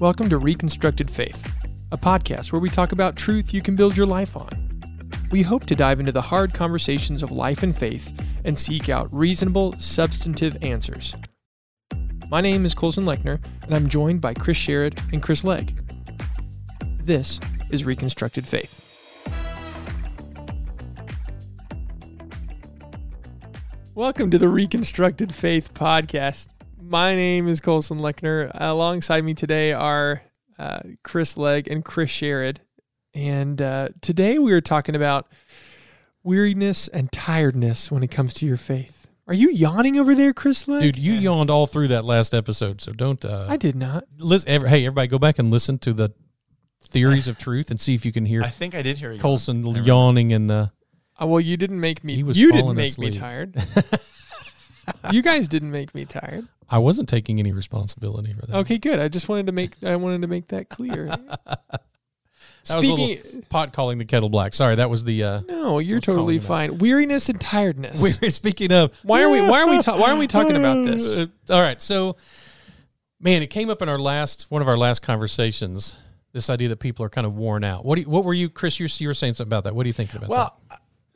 Welcome to Reconstructed Faith, a podcast where we talk about truth you can build your life on. We hope to dive into the hard conversations of life and faith and seek out reasonable, substantive answers. My name is Colson Lechner, and I'm joined by Chris Sherrod and Chris Legg. This is Reconstructed Faith. Welcome to the Reconstructed Faith podcast. My name is Colson Lechner. Alongside me today are uh, Chris Legg and Chris Sherrod. And uh, today we are talking about weariness and tiredness when it comes to your faith. Are you yawning over there, Chris Legg? Dude, you yawned all through that last episode, so don't. Uh, I did not. listen, ever, hey, everybody, go back and listen to the theories of truth and see if you can hear I think I did hear you. Colson I yawning in the. Uh, well, you didn't make me. He was you didn't falling make me tired. you guys didn't make me tired. I wasn't taking any responsibility for that. Okay, good. I just wanted to make. I wanted to make that clear. That was a little pot calling the kettle black. Sorry, that was the. Uh, no, you're totally it out. fine. Weariness and tiredness. we're speaking of. Why are we? Why are we? Ta- why are we talking about this? Uh, all right, so, man, it came up in our last one of our last conversations. This idea that people are kind of worn out. What do you, what were you, Chris? You, you were saying something about that. What are you thinking about? Well,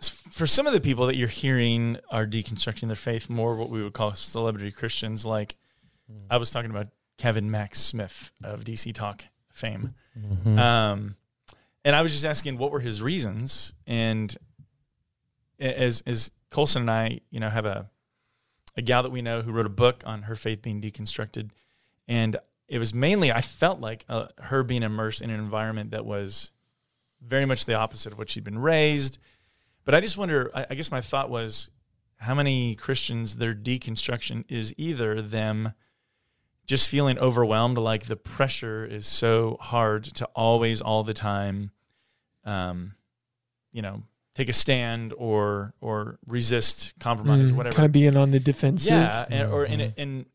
for some of the people that you're hearing are deconstructing their faith more what we would call celebrity Christians. Like I was talking about Kevin Max Smith of DC Talk fame. Mhm. Um, and I was just asking what were his reasons. And as as Colson and I, you know, have a a gal that we know who wrote a book on her faith being deconstructed, and it was mainly I felt like uh, her being immersed in an environment that was very much the opposite of what she'd been raised. But I just wonder. I, I guess my thought was, how many Christians their deconstruction is either them just feeling overwhelmed, like the pressure is so hard to always, all the time, um, you know, take a stand or or resist, compromise, or whatever. Kind of being on the defensive. yeah, and, or and, Mhm. it, and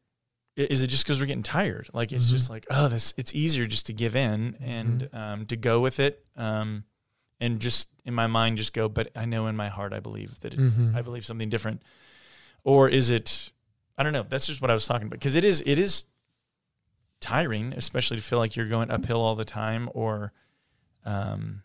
is it just because we're getting tired? Like it's Mhm. just like oh, this it's easier just to give in and um, to go with it, um, and just in my mind just go. But I know in my heart I believe that it's Mhm. I believe something different, or is it? I don't know. That's just what I was talking about because it is it is tiring, especially to feel like you're going uphill all the time, or um,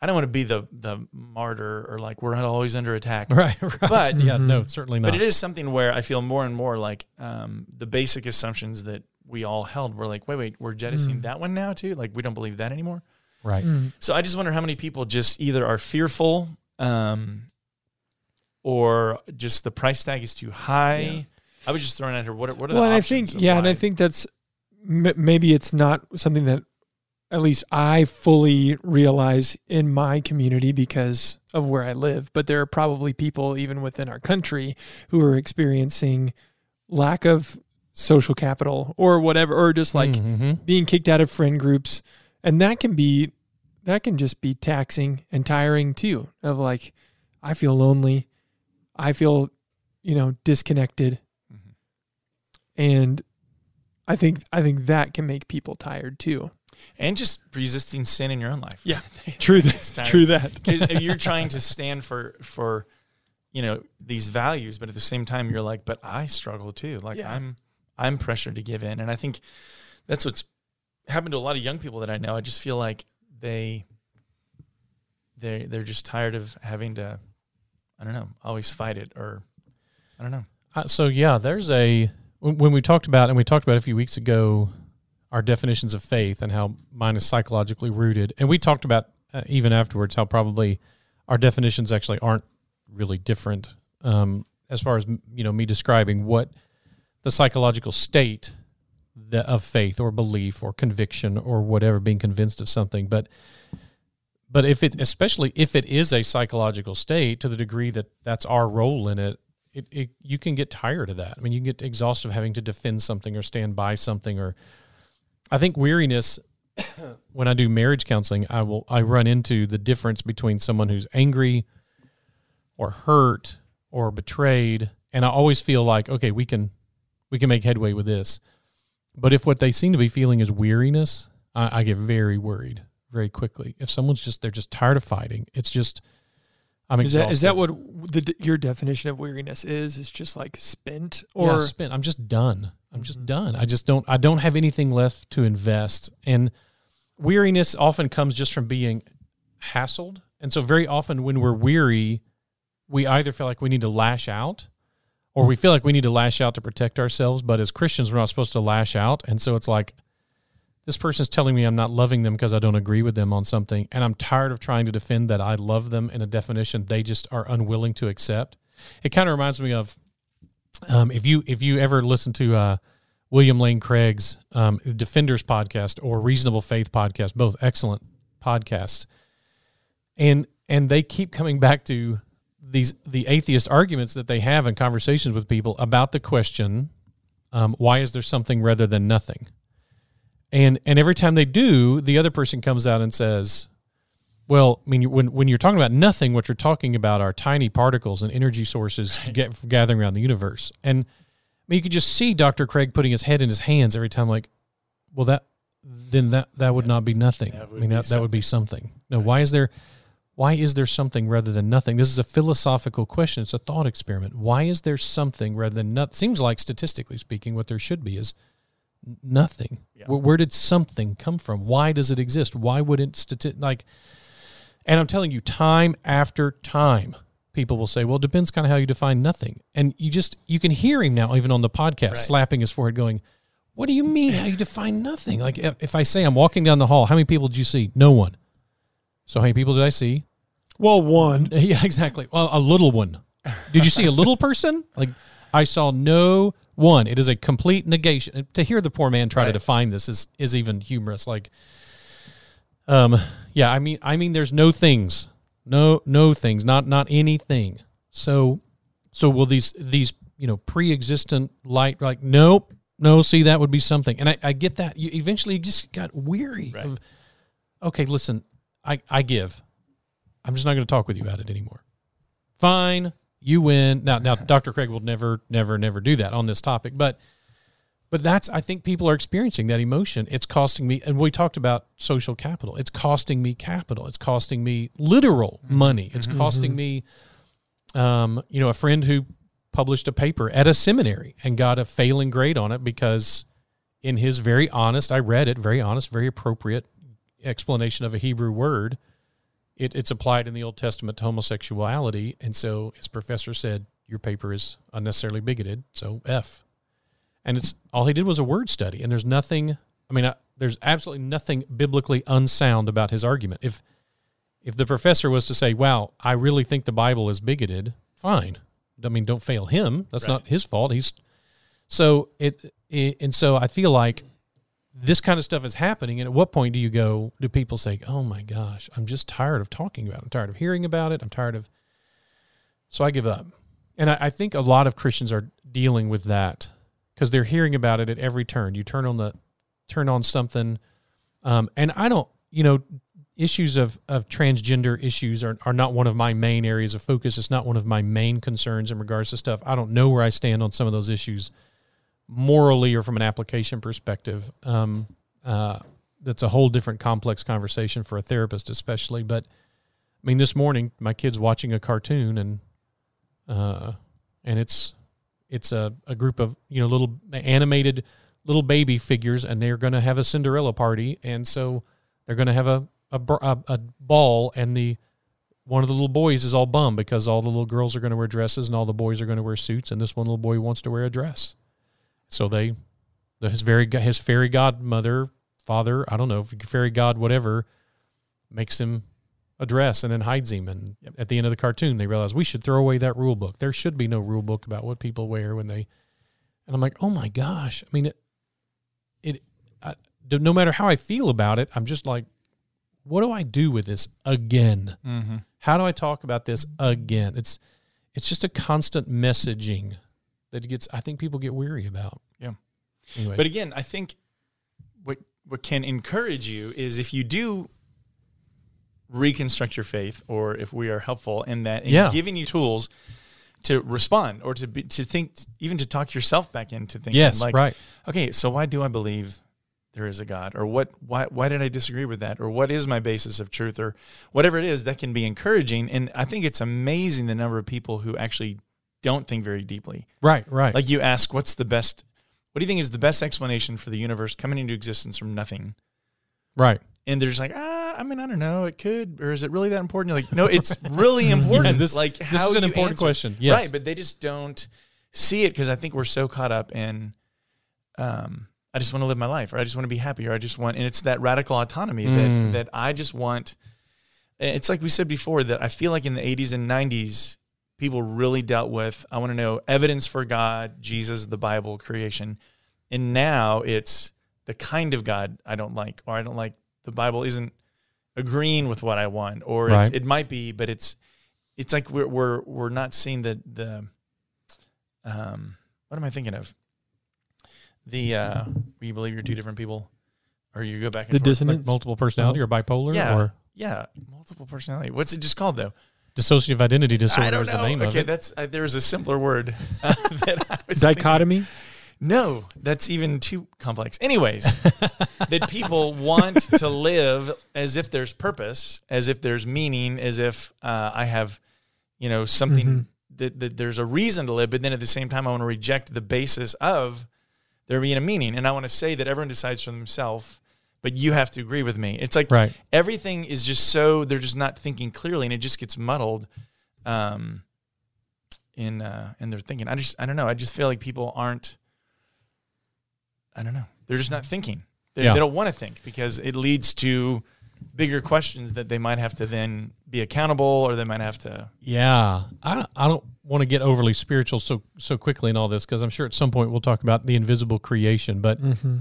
I don't want to be the the martyr or like we're not always under attack. Right, right. But- yeah, Mhm. no, certainly not. But it is something where I feel more and more like um, the basic assumptions that we all held were like, wait, wait, we're jettisoning Mm. that one now too. Like we don't believe that anymore. Right. Mm. So I just wonder how many people just either are fearful, um, or just the price tag is too high. Yeah. I was just throwing at her what are, what are Well, the and I think of yeah, and I think that's m- maybe it's not something that at least I fully realize in my community because of where I live. But there are probably people even within our country who are experiencing lack of social capital or whatever, or just like Mhm. being kicked out of friend groups, and that can be that can just be taxing and tiring too. Of like, I feel lonely, I feel, you know, disconnected Mhm. and I think I think that can make people tired too. and just resisting sin in your own life. Yeah. True that. True that. you're trying to stand for for you know these values but at the same time you're like but i struggle too like Yeah. i'm i'm pressured to give in and i think that's what's happened to a lot of young people that i know i just feel like they they they're just tired of having to i don't know always fight it or i don't know. Uh, so yeah, there's a when we talked about and we talked about a few weeks ago our definitions of faith and how mine is psychologically rooted, and we talked about uh, even afterwards how probably our definitions actually aren't really different um, as far as you know me describing what the psychological state the, of faith or belief or conviction or whatever being convinced of something, but but if it especially if it is a psychological state to the degree that that's our role in it it, it you can get tired of that. I mean, you can get exhausted of having to defend something or stand by something. Or I think weariness. when I do marriage counseling, I will I run into the difference between someone who's angry, or hurt, or betrayed, and I always feel like okay, we can we can make headway with this. But if what they seem to be feeling is weariness, I, I get very worried very quickly. If someone's just they're just tired of fighting, it's just I'm Is that is that what the your definition of weariness is? Is just like spent or yeah, spent. I'm just done. I'm just mm-hmm. done. I just don't I don't have anything left to invest. And weariness often comes just from being hassled. And so very often when we're weary, we either feel like we need to lash out or we feel like we need to lash out to protect ourselves, but as Christians we're not supposed to lash out. And so it's like this person's telling me I'm not loving them because I don't agree with them on something, and I'm tired of trying to defend that I love them in a definition they just are unwilling to accept. It kind of reminds me of um, if you if you ever listen to uh, William Lane Craig's um, Defenders podcast or Reasonable Faith podcast, both excellent podcasts, and and they keep coming back to these the atheist arguments that they have in conversations with people about the question, um, why is there something rather than nothing? And and every time they do, the other person comes out and says, "Well, I mean, when when you're talking about nothing, what you're talking about are tiny particles and energy sources right. get, gathering around the universe." And I mean, you could just see Dr. Craig putting his head in his hands every time, like, "Well, that then that that would yeah. not be nothing. I mean, that, that would be something. No, right. why is there?" Why is there something rather than nothing? This is a philosophical question. It's a thought experiment. Why is there something rather than nothing? Seems like, statistically speaking, what there should be is nothing. Yeah. Where, where, did something come from? Why does it exist? Why wouldn't stati- like? And I'm telling you, time after time, people will say, "Well, it depends kind of how you define nothing." And you just you can hear him now, even on the podcast, right. slapping his forehead, going, "What do you mean? How you define nothing? Like if, if I say I'm walking down the hall, how many people did you see? No one. So how many people did I see? Well, one. Yeah, exactly. Well, a little one. Did you see a little person? Like I saw no one, it is a complete negation. To hear the poor man try right. to define this is is even humorous. Like, um, yeah, I mean, I mean, there's no things, no no things, not not anything. So, so will these these you know pre-existent light like nope no see that would be something and i, I get that you eventually just got weary right. of okay listen i i give i'm just not going to talk with you about it anymore fine you win. Now, now, Dr. Craig will never, never, never do that on this topic, but, but that's I think people are experiencing that emotion. It's costing me, and we talked about social capital. It's costing me capital. It's costing me literal mm-hmm. money. It's mm-hmm. costing me, um, you know, a friend who published a paper at a seminary and got a failing grade on it because, in his very honest, I read it, very honest, very appropriate explanation of a Hebrew word it, it's applied in the Old Testament to homosexuality. And so his professor said, Your paper is unnecessarily bigoted, so F. And it's all he did was a word study. And there's nothing, I mean, I, there's absolutely nothing biblically unsound about his argument. If if the professor was to say, Wow, I really think the Bible is bigoted, fine. I mean, don't fail him. That's right. not his fault. He's so it, it, and so I feel like this kind of stuff is happening. And at what point do you go, do people say, oh my gosh, I'm just tired of talking about it. I'm tired of hearing about it. I'm tired of. So I give up. And I, I think a lot of Christians are dealing with that because they're hearing about it at every turn. You turn on the, turn on something. Um, and I don't, you know, issues of, of transgender issues are, are not one of my main areas of focus. It's not one of my main concerns in regards to stuff. I don't know where I stand on some of those issues morally or from an application perspective. Um, uh, that's a whole different complex conversation for a therapist, especially. But I mean, this morning my kid's watching a cartoon and uh, and it's it's a, a group of you know little animated little baby figures, and they're going to have a Cinderella party, and so they're going to have a, a a ball, and the one of the little boys is all bummed because all the little girls are going to wear dresses and all the boys are going to wear suits, and this one little boy wants to wear a dress. So they, his very his fairy godmother, father, I don't know, fairy god, whatever, makes him a dress and then hides him. And yep. at the end of the cartoon, they realize we should throw away that rule book. There should be no rule book about what people wear when they. And I'm like, oh my gosh! I mean, it, it, I, no matter how I feel about it, I'm just like, what do I do with this again? Mm-hmm. How do I talk about this again? It's, it's just a constant messaging that gets I think people get weary about. Yeah. Anyway. But again, I think what what can encourage you is if you do reconstruct your faith or if we are helpful in that in yeah. giving you tools to respond or to be, to think even to talk yourself back into thinking yes, like right. okay so why do i believe there is a god or what why why did i disagree with that or what is my basis of truth or whatever it is that can be encouraging and i think it's amazing the number of people who actually don't think very deeply. Right, right. Like you ask, what's the best what do you think is the best explanation for the universe coming into existence from nothing? Right. And they're just like, ah, I mean, I don't know. It could, or is it really that important? You're like, no, it's really important. this- like, This how is an important answer. question. Yes. Right, but they just don't see it because I think we're so caught up in, um, I just want to live my life, or I just want to be happy, or I just want, and it's that radical autonomy Mm. that that I just want. It's like we said before that I feel like in the 80s and 90s, people really dealt with. I want to know evidence for God, Jesus, the Bible, creation, and now it's the kind of God I don't like, or I don't like the Bible isn't agreeing with what I want, or it's, Right. it might be, but it's it's like we're we're we're not seeing the the um what am I thinking of? The uh you believe you're two different people, or you go back and The forth. dissonance. Like multiple personality or bipolar Yeah. or Yeah, multiple personality. What's it just called though? Dissociative identity disorder I don't is know. the name okay, of it. that's uh, there was a simpler word uh, that I was thinking. Dichotomy. No, that's even too complex. Anyways, that people want to live as if there's purpose, as if there's meaning, as if uh, I have, you know, something Mhm. that, that there's a reason to live. But then at the same time, I want to reject the basis of there being a meaning, and I want to say that everyone decides for themselves. But you have to agree with me. It's like Right. everything is just so they're just not thinking clearly, and it just gets muddled. Um, in uh, in their thinking, I just I don't know. I just feel like people aren't. I don't know. They're just not thinking. They, Yeah. they don't want to think because it leads to bigger questions that they might have to then be accountable, or they might have to. Yeah, I don't, I don't want to get overly spiritual so so quickly in all this because I'm sure at some point we'll talk about the invisible creation. But Mm-hmm.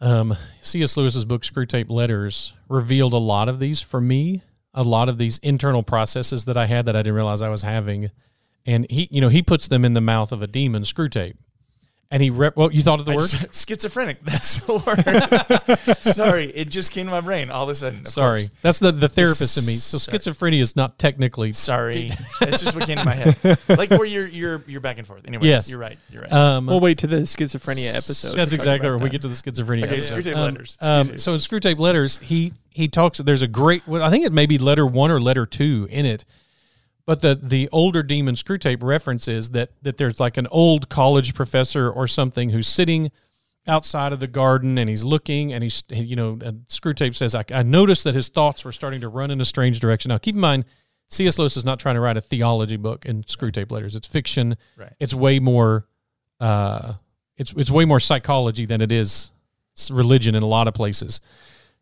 Um, C.S. Lewis's book Screwtape Letters revealed a lot of these for me, a lot of these internal processes that I had that I didn't realize I was having, and he you know he puts them in the mouth of a demon, Screwtape, and he rep. Well, you thought of the I word? just- schizophrenic. That's the word. Sorry, it just came to my brain all of a sudden. of Sorry, course. that's the the therapist in me. So Sorry. schizophrenia is not technically. Sorry, that's just what came to my head. Like where you're you're you're back and forth. Anyways, Yes. you're right. You're right. Um, We'll wait to the schizophrenia episode. That's exactly about right. We get to the schizophrenia. Okay, episode. Screwtape Um, Letters. um, Excuse so in screw Screwtape Letters, he he talks. There's a great. well, I think it may be letter one or letter two in it, but the the older demon Screw Screwtape references that that there's like an old college professor or something who's sitting outside of the garden and he's looking and he's you know and Screwtape says I, I noticed that his thoughts were starting to run in a strange direction. Now keep in mind. C.S. Lewis is not trying to write a theology book in Screwtape Letters. It's fiction right. it's way more uh it's it's way more psychology than it is religion in a lot of places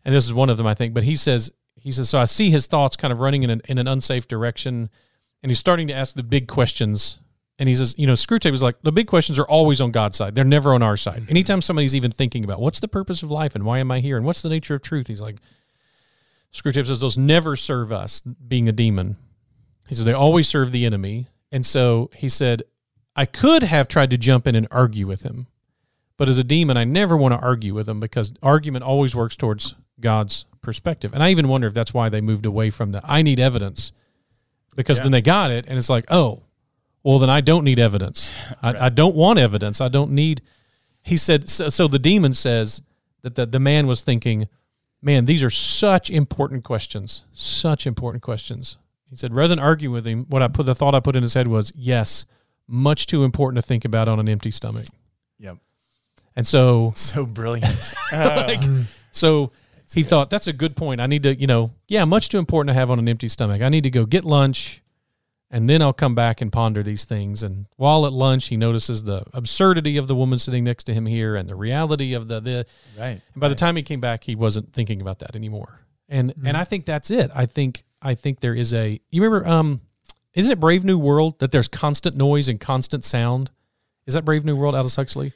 and this is one of them i think but he says he says so i see his thoughts kind of running in an, in an unsafe direction and he's starting to ask the big questions. And he says you know screwtape is like the big questions are always on god's side. They're never on our side. Mm-hmm. Anytime somebody's even thinking about what's the purpose of life and why am i here and what's the nature of truth he's like screwtape says those never serve us being a demon. He says, they always serve the enemy. And so he said I could have tried to jump in and argue with him, but as a demon, I never want to argue with him because argument always works towards God's perspective. And I even wonder if that's why they moved away from the I need evidence because Yeah. then they got it and it's like, oh, well, then I don't need evidence. I, I don't want evidence. I don't need. He said, so, so the demon says that the, the man was thinking, man, these are such important questions, such important questions. He said, rather than argue with him, what I put, the thought I put in his head was, yes, much too important to think about on an empty stomach. Yep. And so, So brilliant. Uh, so he thought that's a good point. I need to, you know, yeah, much too important to have on an empty stomach. I need to go get lunch, and then I'll come back and ponder these things. And while at lunch, he notices the absurdity of the woman sitting next to him here and the reality of the the. right. And by the time he came back, he wasn't thinking about that anymore. And and I think that's it. I think I think there is a. You remember, um, isn't it Brave New World that there's constant noise and constant sound? Is that Brave New World, Aldous Huxley?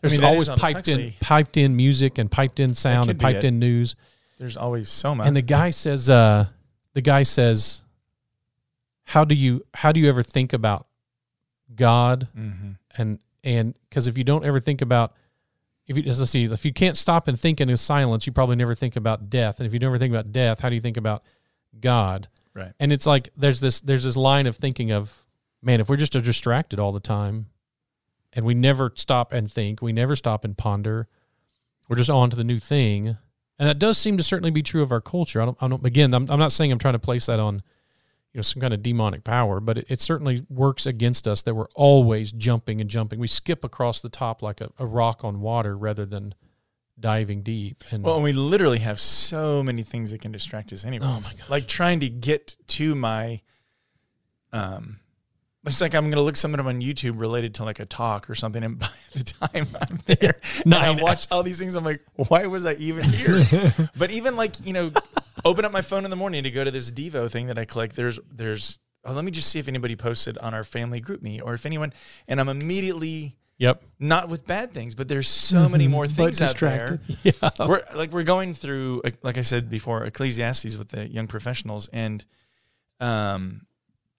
There's mean, always piped in piped in music and piped in sound and piped in news. There's always so much. And the guy says, uh, the guy says, how do you how do you ever think about God mm-hmm. and and because if you don't ever think about if you let's see if you can't stop and think in silence, you probably never think about death. And if you never think about death, how do you think about God? Right. And it's like there's this there's this line of thinking of man, if we're just distracted all the time, and we never stop and think, we never stop and ponder, we're just on to the new thing. And that does seem to certainly be true of our culture. I don't, I don't again, I'm, I'm not saying I'm trying to place that on, you know some kind of demonic power, but it, it certainly works against us that we're always jumping and jumping. We skip across the top like a, a rock on water rather than diving deep. And Well, and we literally have so many things that can distract us anyway. Oh my gosh. Like trying to get to my um it's like I'm gonna look something up on YouTube related to like a talk or something, and by the time I'm there, and I watched all these things. I'm like, why was I even here? but even like you know, open up my phone in the morning to go to this Devo thing that I click. There's there's oh, let me just see if anybody posted on our family GroupMe or if anyone, and I'm immediately yep, not with bad things, but there's so many more things out there yeah, we're like we're going through like I said before Ecclesiastes with the young professionals and um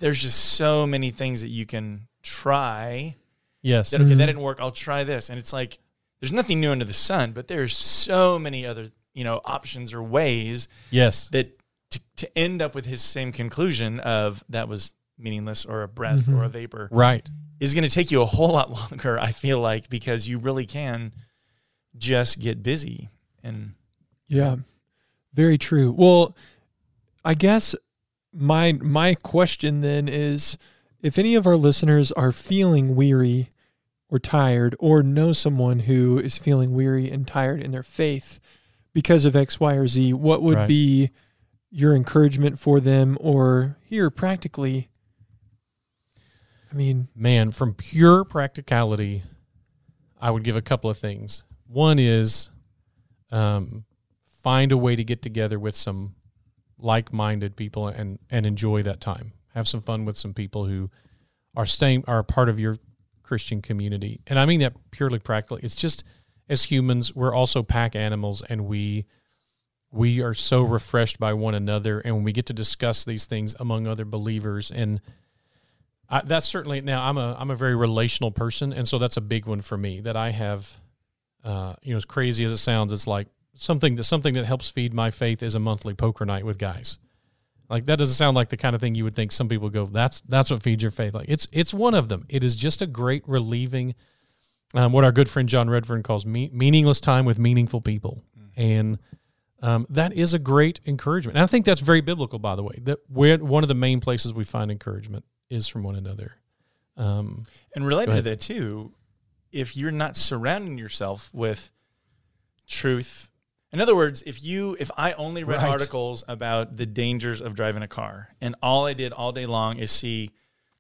there's just so many things that you can try yes, that okay that Mhm. didn't work I'll try this and it's like there's nothing new under the sun but there's so many other you know options or ways yes, that to, to end up with his same conclusion of that was meaningless or a breath or a vapor right. is going to take you a whole lot longer I feel like because you really can just get busy and Yeah, very true. Well, I guess my my question then is if any of our listeners are feeling weary or tired or know someone who is feeling weary and tired in their faith because of X, Y, or Z, what would Right. be your encouragement for them or here practically? I mean, Man, from pure practicality, I would give a couple of things. One is um, find a way to get together with some like-minded people and and enjoy that time. Have some fun with some people who are staying are part of your Christian community. And I mean that purely practically. It's just as humans, we're also pack animals and we we are so refreshed by one another and when we get to discuss these things among other believers and I, that's certainly now I'm a I'm a very relational person and so that's a big one for me that I have uh, you know as crazy as it sounds it's like something that something that helps feed my faith is a monthly poker night with guys. Like that doesn't sound like the kind of thing you would think some people go that's that's what feeds your faith. Like it's it's one of them. It is just a great relieving um, what our good friend John Redfern calls me, meaningless time with meaningful people. And um, that is a great encouragement. And I think that's very biblical by the way that where one of the main places we find encouragement is from one another. Um, And related to that too, if you're not surrounding yourself with truth, in other words, if you if I only read Right. articles about the dangers of driving a car, and all I did all day long is see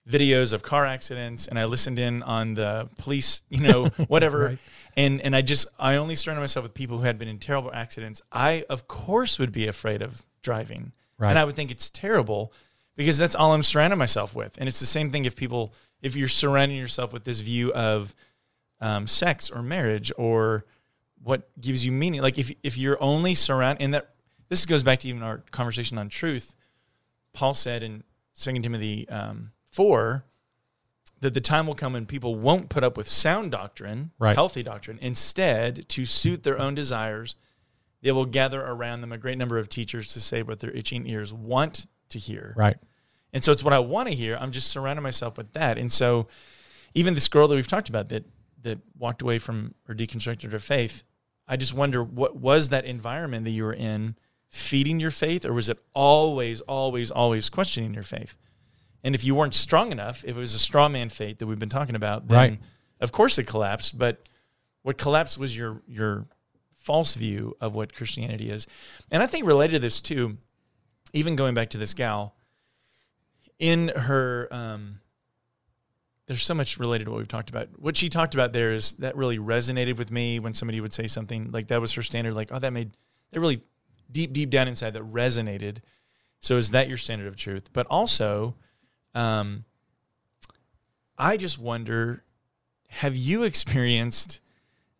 videos of car accidents, and I listened in on the police, you know, whatever, Right. and and I just I only surrounded myself with people who had been in terrible accidents. I of course would be afraid of driving, Right. and I would think it's terrible because that's all I'm surrounding myself with. And it's the same thing if people, if you're surrounding yourself with this view of um, sex or marriage or what gives you meaning. Like if if you're only surround, and that this goes back to even our conversation on truth. Paul said in Second Timothy um, four that the time will come when people won't put up with sound doctrine, Right. healthy doctrine. Instead, to suit their own desires, they will gather around them a great number of teachers to say what their itching ears want to hear. right And so it's what I want to hear. I'm just surrounding myself with that. And so even this girl that we've talked about that that walked away from or deconstructed her faith, I just wonder what was that environment that you were in feeding your faith or was it always always always questioning your faith? And if you weren't strong enough, if it was a straw man faith that we've been talking about, then Right. of course it collapsed, but what collapsed was your your false view of what Christianity is. And I think related to this too, even going back to this gal, in her um there's so much related to what we've talked about. What she talked about there is that really resonated with me when somebody would say something like that was her standard, like, oh, that made that really deep, deep down inside that resonated. So is that your standard of truth? But also, um, I just wonder, have you experienced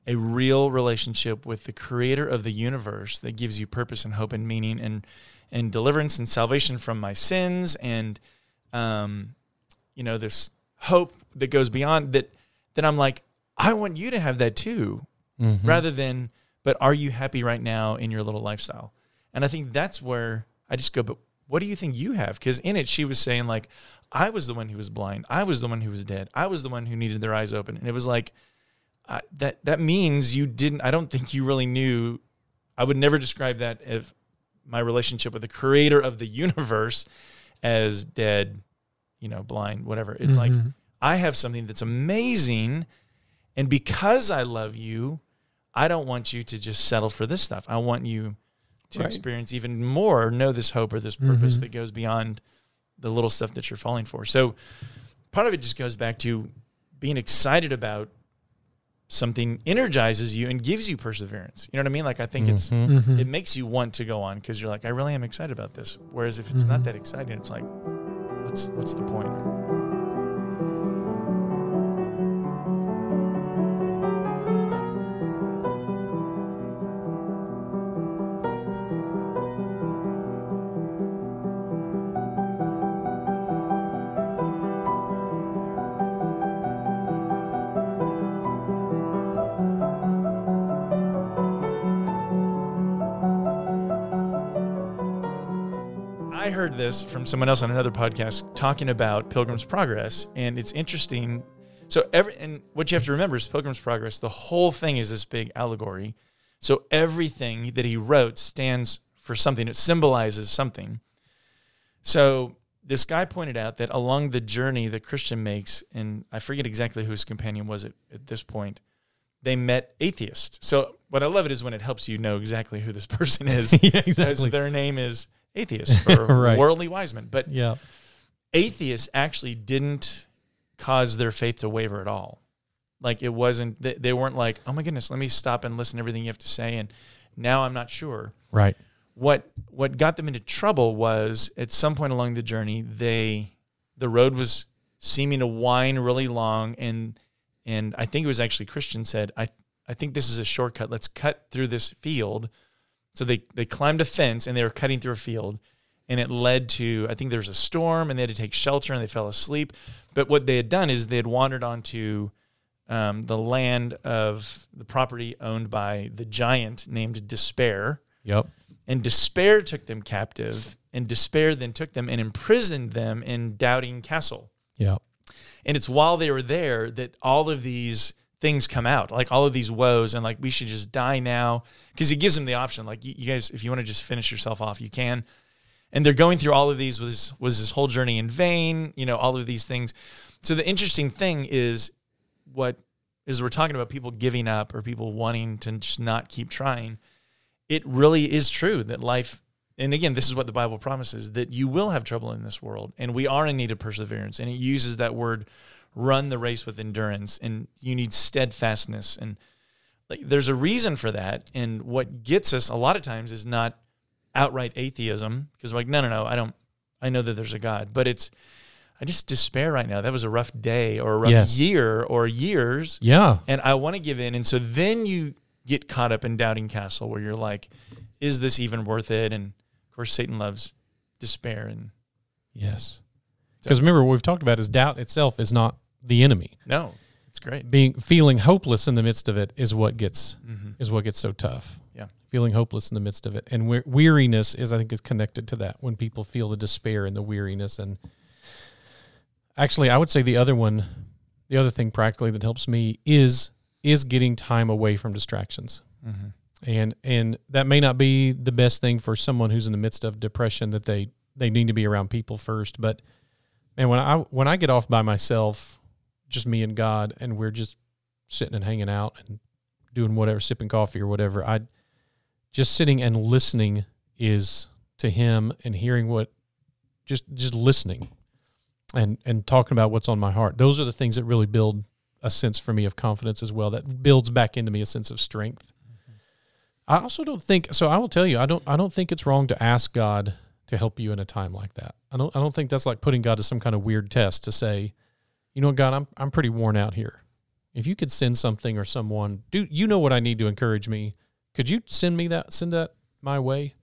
a real relationship with the creator of the universe that gives you purpose and hope and meaning and and deliverance and salvation from my sins and um, you know this hope that goes beyond that that I'm like I want you to have that too Mhm. rather than but are you happy right now in your little lifestyle? And I think that's where I just go but what do you think you have? Because in it she was saying like I was the one who was blind. I was the one who was dead. I was the one who needed their eyes open. And it was like I, that that means you didn't I don't think you really knew I would never describe that if my relationship with the creator of the universe as dead, you know, blind, whatever. It's like Mhm. I have something that's amazing. And because I love you, I don't want you to just settle for this stuff. I want you to Right. experience even more, know this hope or this purpose Mhm. that goes beyond the little stuff that you're falling for. So part of it just goes back to being excited about something energizes you and gives you perseverance. You know what I mean? Like I think it's Mhm. Mhm. it makes you want to go on because you're like, I really am excited about this. Whereas if it's not that exciting, it's like, what's what's the point? I heard this from someone else on another podcast talking about Pilgrim's Progress, and it's interesting. So every and what you have to remember is Pilgrim's Progress. The whole thing is this big allegory. So everything that he wrote stands for something. It symbolizes something. So this guy pointed out that along the journey that Christian makes, and I forget exactly who his companion was at, at this point, they met atheists. So what I love it is when it helps you know exactly who this person is. yeah, exactly. their name is atheist or Right. worldly wise men. But Yeah. atheists actually didn't cause their faith to waver at all. Like it wasn't, they, they weren't like, oh my goodness, let me stop and listen to everything you have to say. And now I'm not sure. Right. What what got them into trouble was at some point along the journey, they the road was seeming to wind really long and and I think it was actually Christian said, I I think this is a shortcut. Let's cut through this field. So they they climbed a fence and they were cutting through a field and it led to I think there was a storm and they had to take shelter and they fell asleep. But what they had done is they had wandered onto um, the land of the property owned by the giant named Despair. Yep. And despair took them captive, and despair then took them and imprisoned them in Doubting Castle. Yep. And it's while they were there that all of these things come out, like all of these woes, and like we should just die now, because he gives them the option, like you, you guys, if you want to just finish yourself off, you can. And they're going through all of these. Was was this whole journey in vain? You know, all of these things. So the interesting thing is what is we're talking about people giving up or people wanting to just not keep trying it really is true that life and again this is what the bible promises that you will have trouble in this world and we are in need of perseverance and it uses that word run the race with endurance and you need steadfastness and like there's a reason for that and what gets us a lot of times is not outright atheism because like no no no i don't i know that there's a god but it's i just despair right now that was a rough day or a rough Yes. year or years Yeah. and I want to give in. And so then you get caught up in doubting castle where you're like, is this even worth it? And of course, Satan loves despair. And Yes. Because remember, what we've talked about is doubt itself is not the enemy. no, it's great. Being feeling hopeless in the midst of it is what gets Mm-hmm. is what gets so tough. Yeah. Feeling hopeless in the midst of it, and we- weariness is, I think, is connected to that. When people feel the despair and the weariness, and actually, I would say the other one, the other thing practically that helps me is is getting time away from distractions. Mm-hmm. and and that may not be the best thing for someone who's in the midst of depression that they they need to be around people first but man when i when i get off by myself just me and god and we're just sitting and hanging out and doing whatever sipping coffee or whatever i just sitting and listening is to him and hearing what just just listening and and talking about what's on my heart those are the things that really build a sense for me of confidence as well that builds back into me a sense of strength I also don't think so. I will tell you, I don't. I don't think it's wrong to ask God to help you in a time like that. I don't. I don't think that's like putting God to some kind of weird test to say, you know, what, God, I'm I'm pretty worn out here. If you could send something or someone, do you know what I need to encourage me? Could you send me that? Send that my way.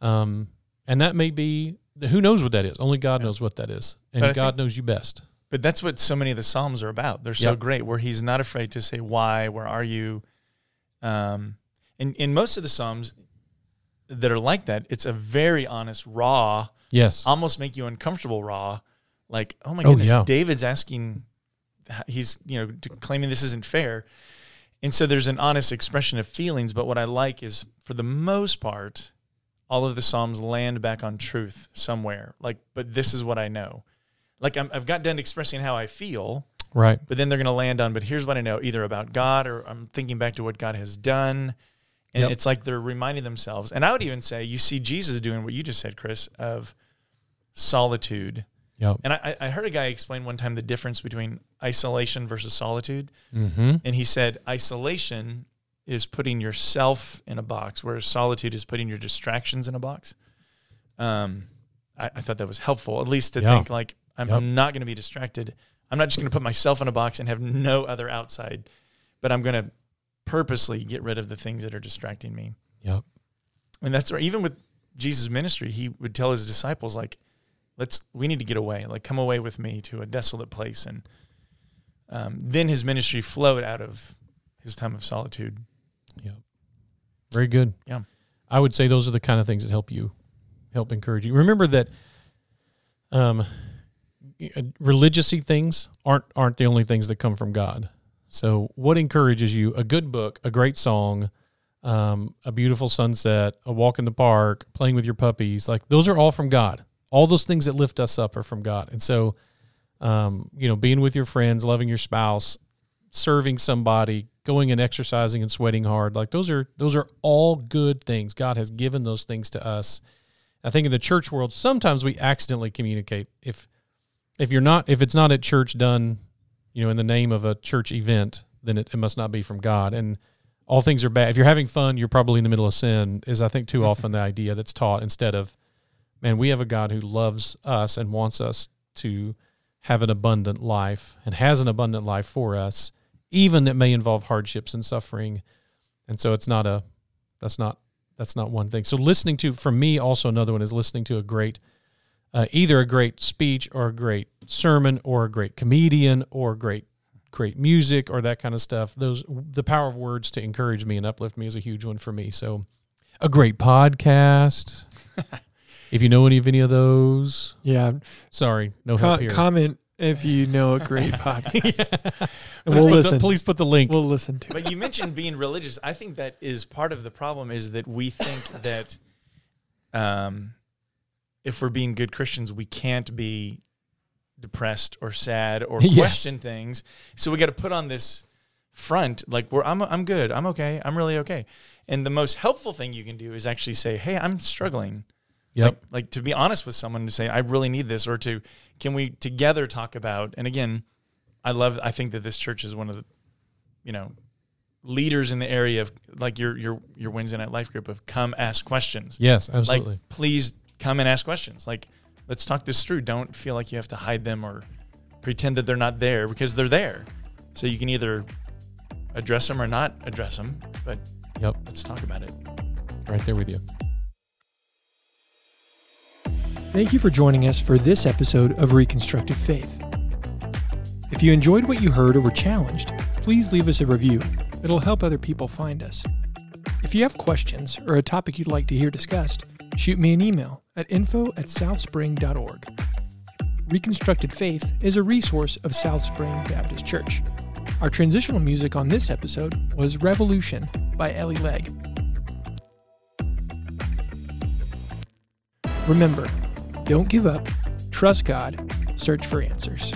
Um, and that may be who knows what that is. Only God knows what that is, and God think- knows you best. But that's what so many of the Psalms are about. They're so Yep. great where he's not afraid to say, why, where are you? Um, and in most of the Psalms that are like that, it's a very honest, raw, Yes. almost make you uncomfortable raw. Like, oh my Oh, goodness, yeah. David's asking, he's, you know, claiming this isn't fair. And so there's an honest expression of feelings. But what I like is, for the most part, all of the Psalms land back on truth somewhere. Like, but this is what I know. Like, I'm, I've got done expressing how I feel, Right. but then they're going to land on, but here's what I know either about God or I'm thinking back to what God has done. And Yep. it's like they're reminding themselves. And I would even say, you see Jesus doing what you just said, Chris, of solitude. Yep. And I, I heard a guy explain one time the difference between isolation versus solitude. Mm-hmm. And he said, isolation is putting yourself in a box, whereas solitude is putting your distractions in a box. Um, I, I thought that was helpful, at least to Yeah. think like, I'm, Yep. I'm not going to be distracted. I'm not just going to put myself in a box and have no other outside, but I'm going to purposely get rid of the things that are distracting me. Yep. And that's right. Even with Jesus' ministry, he would tell his disciples, like, let's, we need to get away. Like, come away with me to a desolate place. And um, then his ministry flowed out of his time of solitude. yeah Very good. Yeah. I would say those are the kind of things that help you, help encourage you. Remember that um, religiousy things aren't aren't the only things that come from God. So, what encourages you? A good book, a great song, um, a beautiful sunset, a walk in the park, playing with your puppies. Like those are all from God. All those things that lift us up are from God. And so, um, you know, being with your friends, loving your spouse, serving somebody, going and exercising and sweating hard, like those are those are all good things. God has given those things to us. I think in the church world, sometimes we accidentally communicate if if you're not if it's not at church done, you know, in the name of a church event, then it, it must not be from God. And all things are bad. If you're having fun, you're probably in the middle of sin. Is I think too often the idea that's taught instead of, man, we have a God who loves us and wants us to have an abundant life and has an abundant life for us, even that may involve hardships and suffering. And so it's not a that's not that's not one thing. So listening to for me also another one is listening to a great uh, either a great speech or a great sermon or a great comedian or great great music or that kind of stuff. Those the power of words to encourage me and uplift me is a huge one for me. So a great podcast. if you know any of any of those, Yeah. sorry, no Co- help here. comment if you know a great podcast. Please And we'll put the- listen. please put the link. We'll listen to it. But you mentioned being religious. I think that is part of the problem is that we think that um, if we're being good Christians, we can't be depressed or sad or Yes. question things. So we got to put on this front like we're I'm I'm good. I'm okay. I'm really okay. And the most helpful thing you can do is actually say, "Hey, I'm struggling." Yep. Like, like to be honest with someone to say, I really need this, or to can we together talk about? And again, I love. I think that this church is one of the, you know, leaders in the area of like your your your Wednesday night life group of come ask questions. yes, absolutely. Like, please come and ask questions. Like, let's talk this through. Don't feel like you have to hide them or pretend that they're not there because they're there. So you can either address them or not address them. But yep. let's talk about it. Right there with you. Thank you for joining us for this episode of Reconstructive Faith. If you enjoyed what you heard or were challenged, please leave us a review. It'll help other people find us. If you have questions or a topic you'd like to hear discussed, shoot me an email at info at southspring.org. Reconstructed Faith is a resource of South Spring Baptist Church. Our transitional music on this episode was Revolution by Ellie Legg. Remember, don't give up, trust God, search for answers.